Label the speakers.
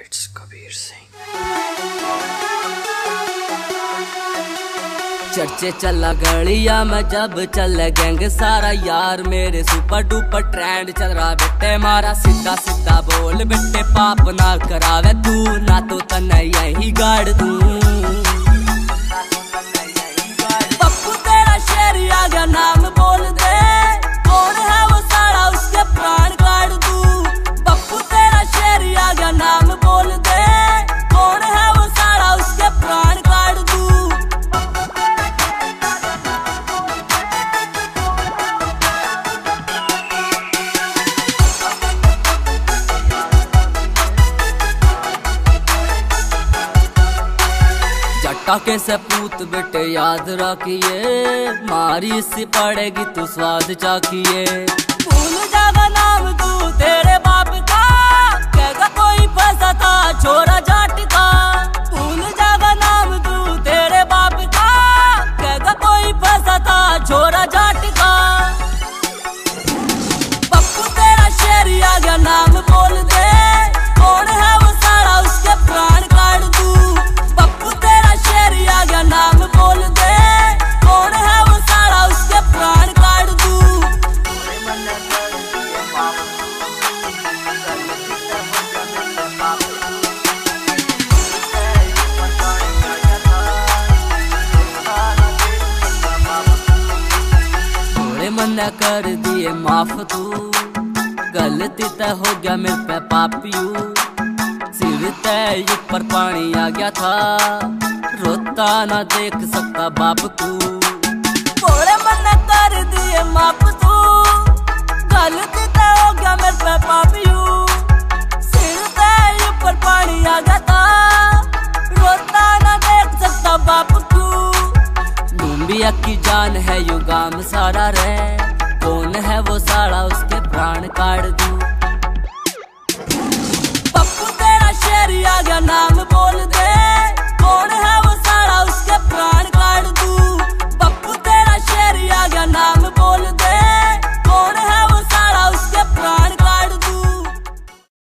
Speaker 1: It's Kabir Singh
Speaker 2: चर्चे चला गलिया में जब चल गैंग सारा यार, मेरे सुपर डुपर ट्रेंड चल रहा बेटे मारा सीधा सीधा बोल, बेटे पाप ना करावे तू, ना तो तन यही गाड़ तू टाके से पूत बेटे, याद रखिए। मारी सी पड़ेगी तू स्वाद चाखिए। भूल जागा नाम तू, तेरे बाप का। कहेगा कोई फंसा था छोरा जाट का। भूल जागा नाम तू, तेरे बाप का। कहेगा कोई फंसा था छोरा जाट का। पप्पू तेरा शेर आ गया नाम बोल दे। मन कर दिए माफ़ तू। गलती तय हो गया मेरे पे पापियू सिर तय ऊपर पानी आ गया था। रोता ना देख सकता बाप तू। लुम्बिया की जान है युगाम सारा रे कौन है वो सारा उसके प्राण काट दू?